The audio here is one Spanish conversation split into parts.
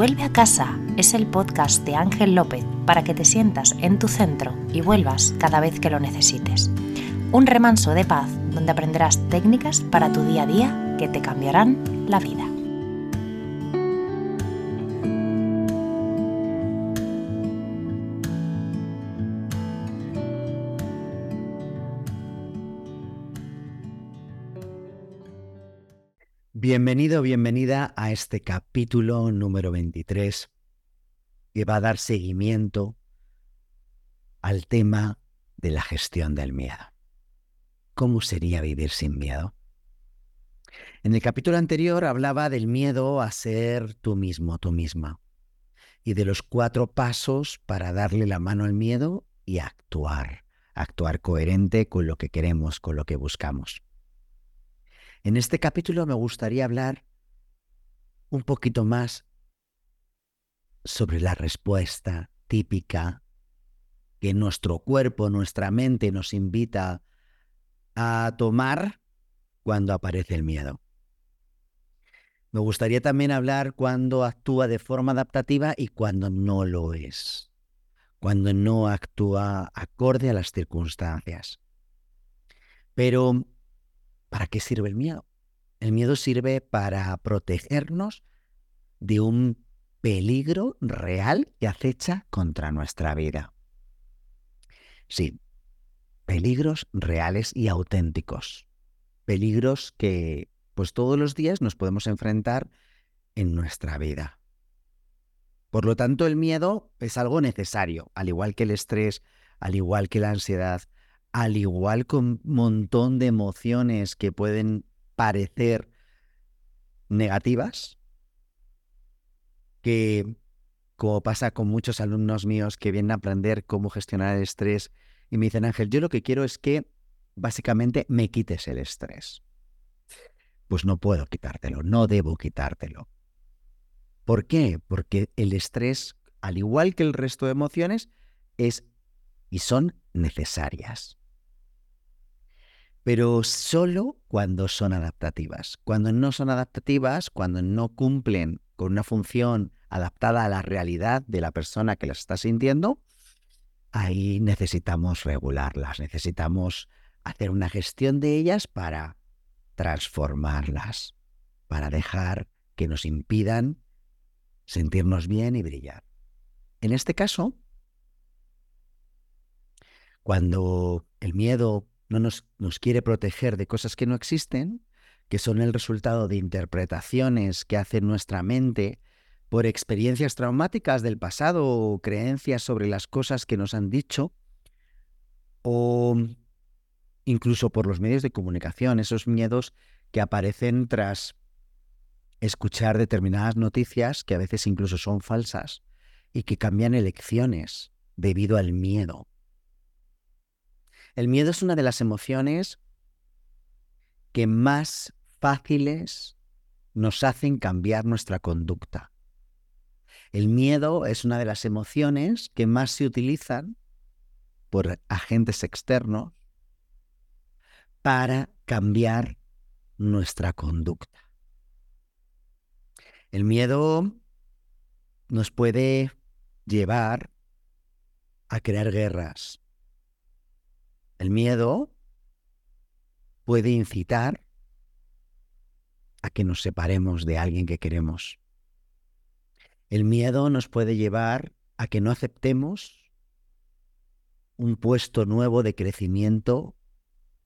Vuelve a casa es el podcast de Ángel López para que te sientas en tu centro y vuelvas cada vez que lo necesites. Un remanso de paz donde aprenderás técnicas para tu día a día que te cambiarán la vida. Bienvenido, bienvenida a este capítulo número 23 que va a dar seguimiento al tema de la gestión del miedo. ¿Cómo sería vivir sin miedo? En el capítulo anterior hablaba del miedo a ser tú mismo, tú misma, y de los cuatro pasos para darle la mano al miedo y actuar, actuar coherente con lo que queremos, con lo que buscamos. En este capítulo me gustaría hablar un poquito más sobre la respuesta típica que nuestro cuerpo, nuestra mente nos invita a tomar cuando aparece el miedo. Me gustaría también hablar cuando actúa de forma adaptativa y cuando no lo es, cuando no actúa acorde a las circunstancias. Pero ¿Para qué sirve el miedo? El miedo sirve para protegernos de un peligro real que acecha contra nuestra vida. Sí, peligros reales y auténticos. Peligros que pues todos los días nos podemos enfrentar en nuestra vida. Por lo tanto, el miedo es algo necesario, al igual que el estrés, al igual que la ansiedad, al igual con un montón de emociones que pueden parecer negativas, que como pasa con muchos alumnos míos que vienen a aprender cómo gestionar el estrés y me dicen, Ángel, yo lo que quiero es que básicamente me quites el estrés. Pues no puedo quitártelo, no debo quitártelo. ¿Por qué? Porque el estrés, al igual que el resto de emociones, es y son necesarias pero solo cuando son adaptativas. Cuando no son adaptativas, cuando no cumplen con una función adaptada a la realidad de la persona que las está sintiendo, ahí necesitamos regularlas, necesitamos hacer una gestión de ellas para transformarlas, para dejar que nos impidan sentirnos bien y brillar. En este caso, cuando el miedo no nos, quiere proteger de cosas que no existen, que son el resultado de interpretaciones que hace nuestra mente por experiencias traumáticas del pasado o creencias sobre las cosas que nos han dicho, o incluso por los medios de comunicación, esos miedos que aparecen tras escuchar determinadas noticias que a veces incluso son falsas y que cambian elecciones debido al miedo. El miedo es una de las emociones que más fáciles nos hacen cambiar nuestra conducta. El miedo es una de las emociones que más se utilizan por agentes externos para cambiar nuestra conducta. El miedo nos puede llevar a crear guerras, el miedo puede incitar a que nos separemos de alguien que queremos. El miedo nos puede llevar a que no aceptemos un puesto nuevo de crecimiento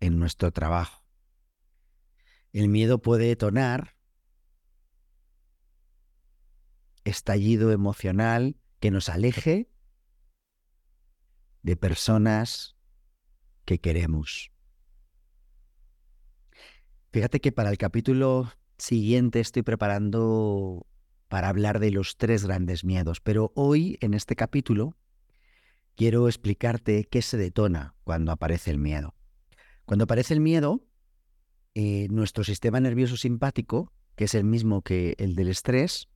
en nuestro trabajo. El miedo puede detonar estallido emocional que nos aleje de personas que queremos. Fíjate que para el capítulo siguiente estoy preparando para hablar de los tres grandes miedos, pero hoy en este capítulo quiero explicarte qué se detona cuando aparece el miedo. Cuando aparece el miedo, eh, nuestro sistema nervioso simpático, que es el mismo que el del estrés,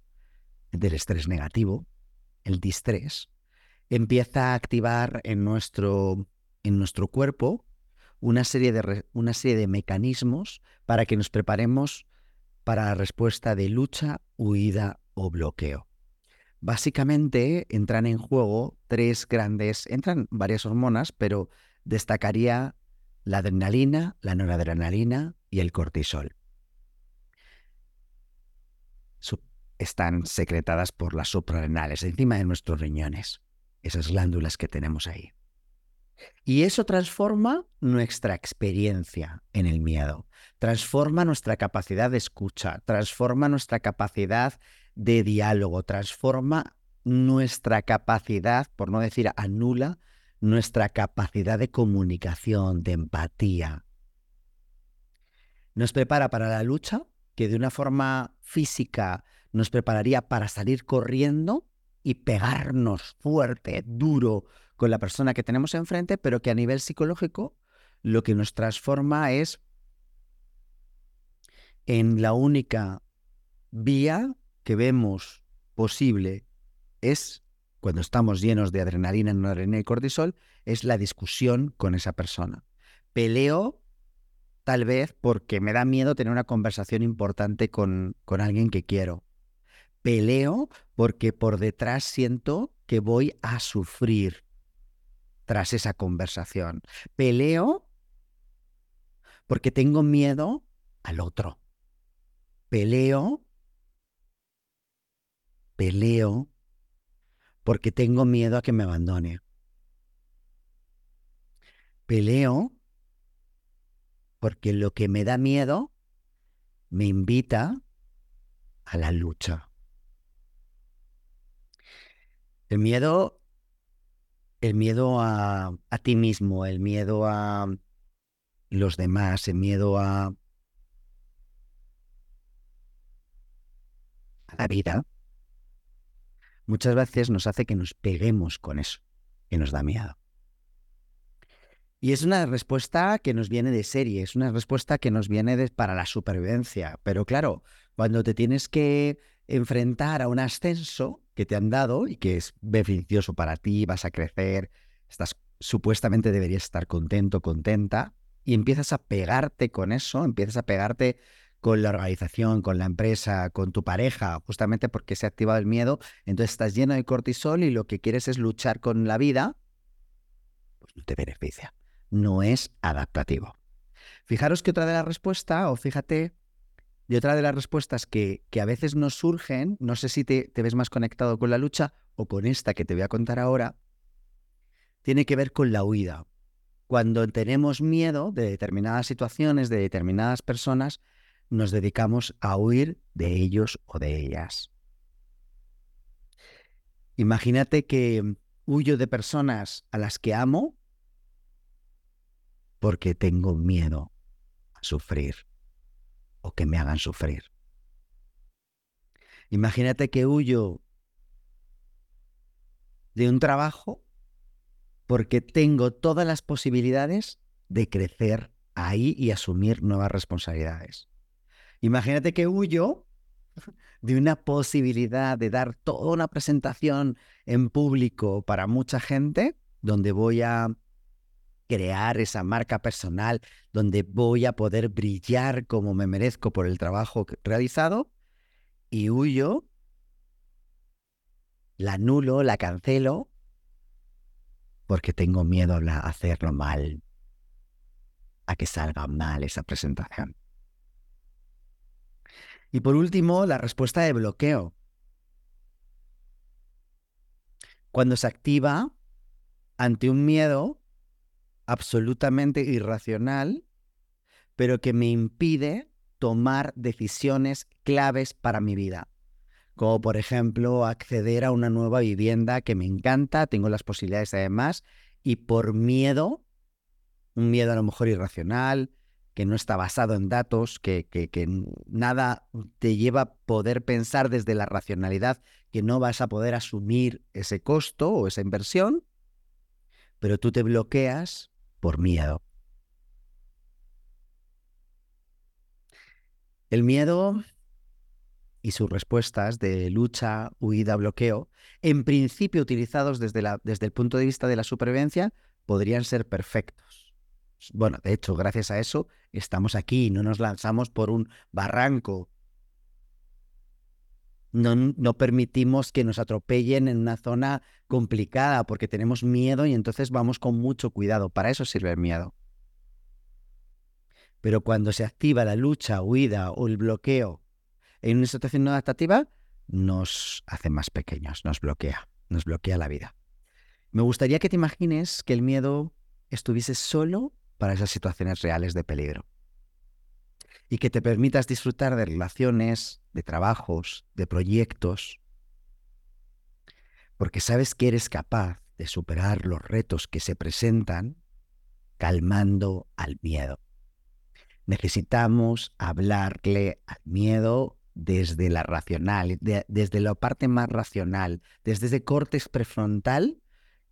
el del estrés negativo, el distrés, empieza a activar en nuestro en nuestro cuerpo una serie de, una serie de mecanismos para que nos preparemos para la respuesta de lucha, huida o bloqueo. Básicamente entran en juego tres grandes, entran varias hormonas, pero destacaría la adrenalina, la noradrenalina y el cortisol. están secretadas por las suprarrenales, encima de nuestros riñones, esas glándulas que tenemos ahí. Y eso transforma nuestra experiencia en el miedo, transforma nuestra capacidad de escucha, transforma nuestra capacidad de diálogo, transforma nuestra capacidad, por no decir anula, nuestra capacidad de comunicación, de empatía. Nos prepara para la lucha, que de una forma física nos prepararía para salir corriendo y pegarnos fuerte, duro con la persona que tenemos enfrente, pero que a nivel psicológico lo que nos transforma es en la única vía que vemos posible es cuando estamos llenos de adrenalina, noradrenalina y cortisol, es la discusión con esa persona. Peleo tal vez porque me da miedo tener una conversación importante con, con alguien que quiero. Peleo porque por detrás siento que voy a sufrir tras esa conversación. Peleo porque tengo miedo al otro. Peleo, peleo porque tengo miedo a que me abandone. Peleo porque lo que me da miedo me invita a la lucha. El miedo, el miedo a, a ti mismo, el miedo a los demás, el miedo a, a la vida, muchas veces nos hace que nos peguemos con eso, que nos da miedo. Y es una respuesta que nos viene de serie, es una respuesta que nos viene para la supervivencia. Pero claro, cuando te tienes que enfrentar a un ascenso que te han dado y que es beneficioso para ti, vas a crecer, estás supuestamente deberías estar contento, contenta, y empiezas a pegarte con eso, empiezas a pegarte con la organización, con la empresa, con tu pareja, justamente porque se ha activado el miedo, entonces estás lleno de cortisol y lo que quieres es luchar con la vida, pues no te beneficia, no es adaptativo. Fijaros que otra de las respuestas, o fíjate, de otra de las respuestas que, que a veces nos surgen, no sé si te, te ves más conectado con la lucha o con esta que te voy a contar ahora, tiene que ver con la huida. Cuando tenemos miedo de determinadas situaciones, de determinadas personas, nos dedicamos a huir de ellos o de ellas. Imagínate que huyo de personas a las que amo porque tengo miedo a sufrir que me hagan sufrir. Imagínate que huyo de un trabajo porque tengo todas las posibilidades de crecer ahí y asumir nuevas responsabilidades. Imagínate que huyo de una posibilidad de dar toda una presentación en público para mucha gente, donde voy a crear esa marca personal, donde voy a poder brillar como me merezco por el trabajo realizado, y huyo, la anulo, la cancelo, porque tengo miedo a hacerlo mal, a que salga mal esa presentación. Y por último, la respuesta de bloqueo. Cuando se activa ante un miedo absolutamente irracional, pero que me impide tomar decisiones claves para mi vida. Como por ejemplo acceder a una nueva vivienda que me encanta, tengo las posibilidades además, y por miedo, un miedo a lo mejor irracional, que no está basado en datos, que, que, nada te lleva a poder pensar desde la racionalidad que no vas a poder asumir ese costo o esa inversión, pero tú te bloqueas por miedo. El miedo y sus respuestas de lucha, huida, bloqueo, en principio utilizados desde, la, desde el punto de vista de la supervivencia, podrían ser perfectos bueno, de hecho, gracias a eso estamos aquí, no nos lanzamos por un barranco. No, no, permitimos que nos atropellen en una zona complicada porque tenemos miedo y entonces vamos con mucho cuidado. Para eso sirve el miedo. Pero cuando se activa la lucha, huida o el bloqueo en una situación no adaptativa, nos hace más pequeños, nos bloquea, nos bloquea la vida. Me gustaría que te imagines que el miedo estuviese solo para esas situaciones reales de peligro y que te permitas disfrutar de relaciones, de trabajos, de proyectos, porque sabes que eres capaz de superar los retos que se presentan calmando al miedo. Necesitamos hablarle al miedo desde la racional, desde la parte más racional, desde ese córtex prefrontal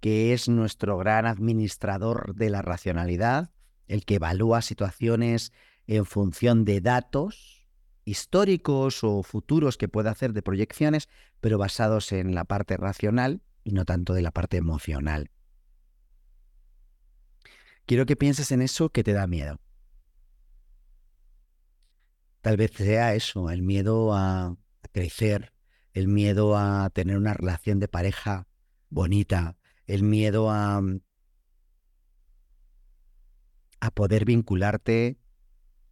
que es nuestro gran administrador de la racionalidad, el que evalúa situaciones en función de datos históricos o futuros que pueda hacer de proyecciones, pero basados en la parte racional y no tanto de la parte emocional. Quiero que pienses en eso que te da miedo. Tal vez sea eso, el miedo a crecer, el miedo a tener una relación de pareja bonita, el miedo a, a poder vincularte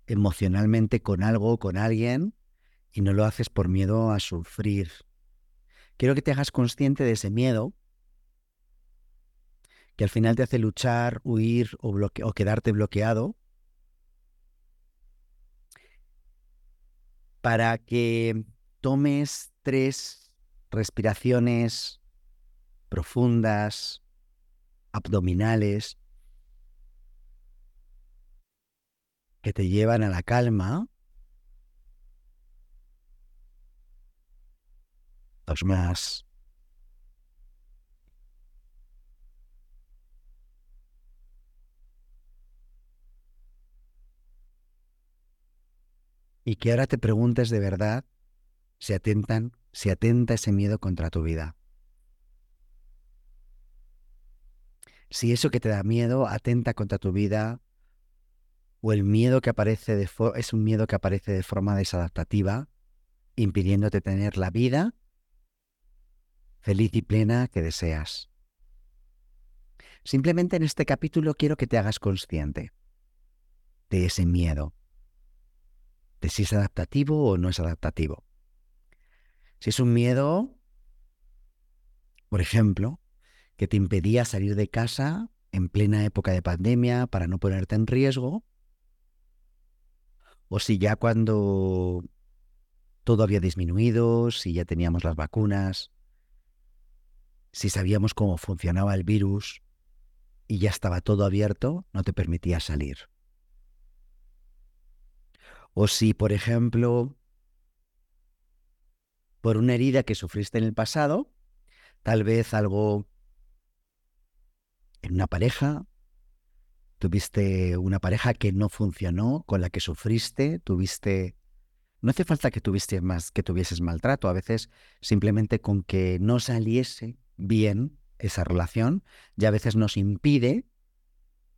emocionalmente con algo, con alguien, y no lo haces por miedo a sufrir. Quiero que te hagas consciente de ese miedo que al final te hace luchar, huir o, o quedarte bloqueado para que tomes tres respiraciones profundas, abdominales, que te llevan a la calma. Dos más. y que ahora te preguntes de verdad si atentan, si atenta ese miedo contra tu vida. Si eso que te da miedo atenta contra tu vida o el miedo que aparece de es un miedo que aparece de forma desadaptativa, impidiéndote tener la vida feliz y plena que deseas. Simplemente en este capítulo quiero que te hagas consciente de ese miedo, de si es adaptativo o no es adaptativo. Si es un miedo, por ejemplo, que te impedía salir de casa en plena época de pandemia para no ponerte en riesgo, o si ya cuando todo había disminuido, si ya teníamos las vacunas, si sabíamos cómo funcionaba el virus y ya estaba todo abierto, no te permitía salir. O si, por ejemplo, por una herida que sufriste en el pasado, tal vez algo en una pareja, tuviste una pareja que no funcionó, con la que sufriste, tuviste... No hace falta que tuviste más, que tuvieses maltrato, a veces simplemente con que no saliese bien esa relación, ya a veces nos impide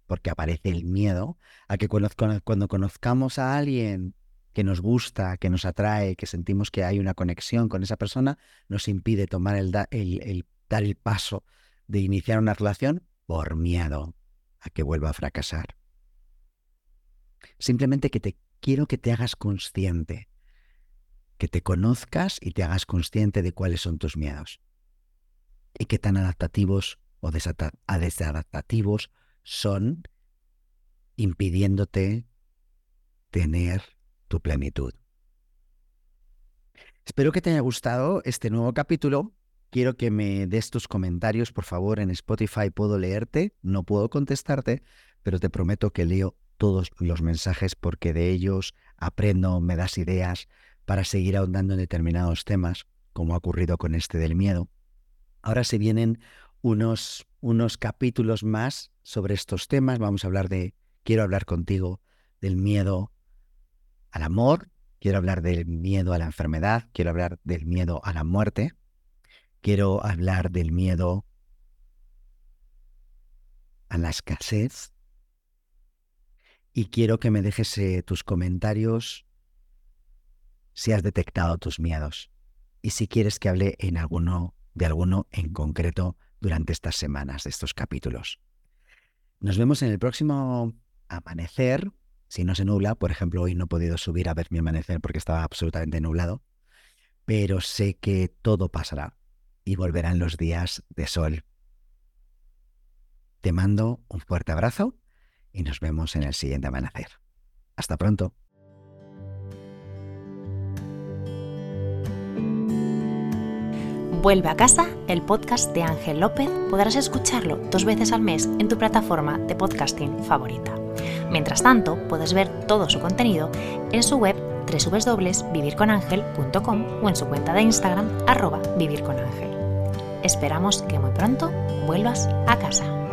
porque aparece el miedo a que cuando, conozcamos a alguien que nos gusta, que nos atrae, que sentimos que hay una conexión con esa persona, nos impide tomar el, el, dar el paso de iniciar una relación por miedo a que vuelva a fracasar. Simplemente que te quiero que te hagas consciente, que te conozcas y te hagas consciente de cuáles son tus miedos y qué tan adaptativos o desadaptativos son impidiéndote tener tu plenitud. Espero que te haya gustado este nuevo capítulo. Quiero que me des tus comentarios, por favor, en Spotify puedo leerte, no puedo contestarte, pero te prometo que leo todos los mensajes porque de ellos aprendo, me das ideas para seguir ahondando en determinados temas, como ha ocurrido con este del miedo. Ahora se vienen unos, unos capítulos más sobre estos temas. Vamos a hablar de, quiero hablar contigo del miedo al amor, quiero hablar del miedo a la enfermedad, quiero hablar del miedo a la muerte, quiero hablar del miedo a la escasez y quiero que me dejes eh, tus comentarios si has detectado tus miedos y si quieres que hable en alguno, de alguno en concreto durante estas semanas de estos capítulos. Nos vemos en el próximo amanecer. Si no se nubla, por ejemplo, hoy no he podido subir a ver mi amanecer porque estaba absolutamente nublado, pero sé que todo pasará y volverán los días de sol. Te mando un fuerte abrazo y nos vemos en el siguiente amanecer. Hasta pronto. Vuelve a casa, el podcast de Ángel López, podrás escucharlo dos veces al mes en tu plataforma de podcasting favorita. Mientras tanto, puedes ver todo su contenido en su web www.vivirconangel.com o en su cuenta de Instagram arroba vivirconangel. Esperamos que muy pronto vuelvas a casa.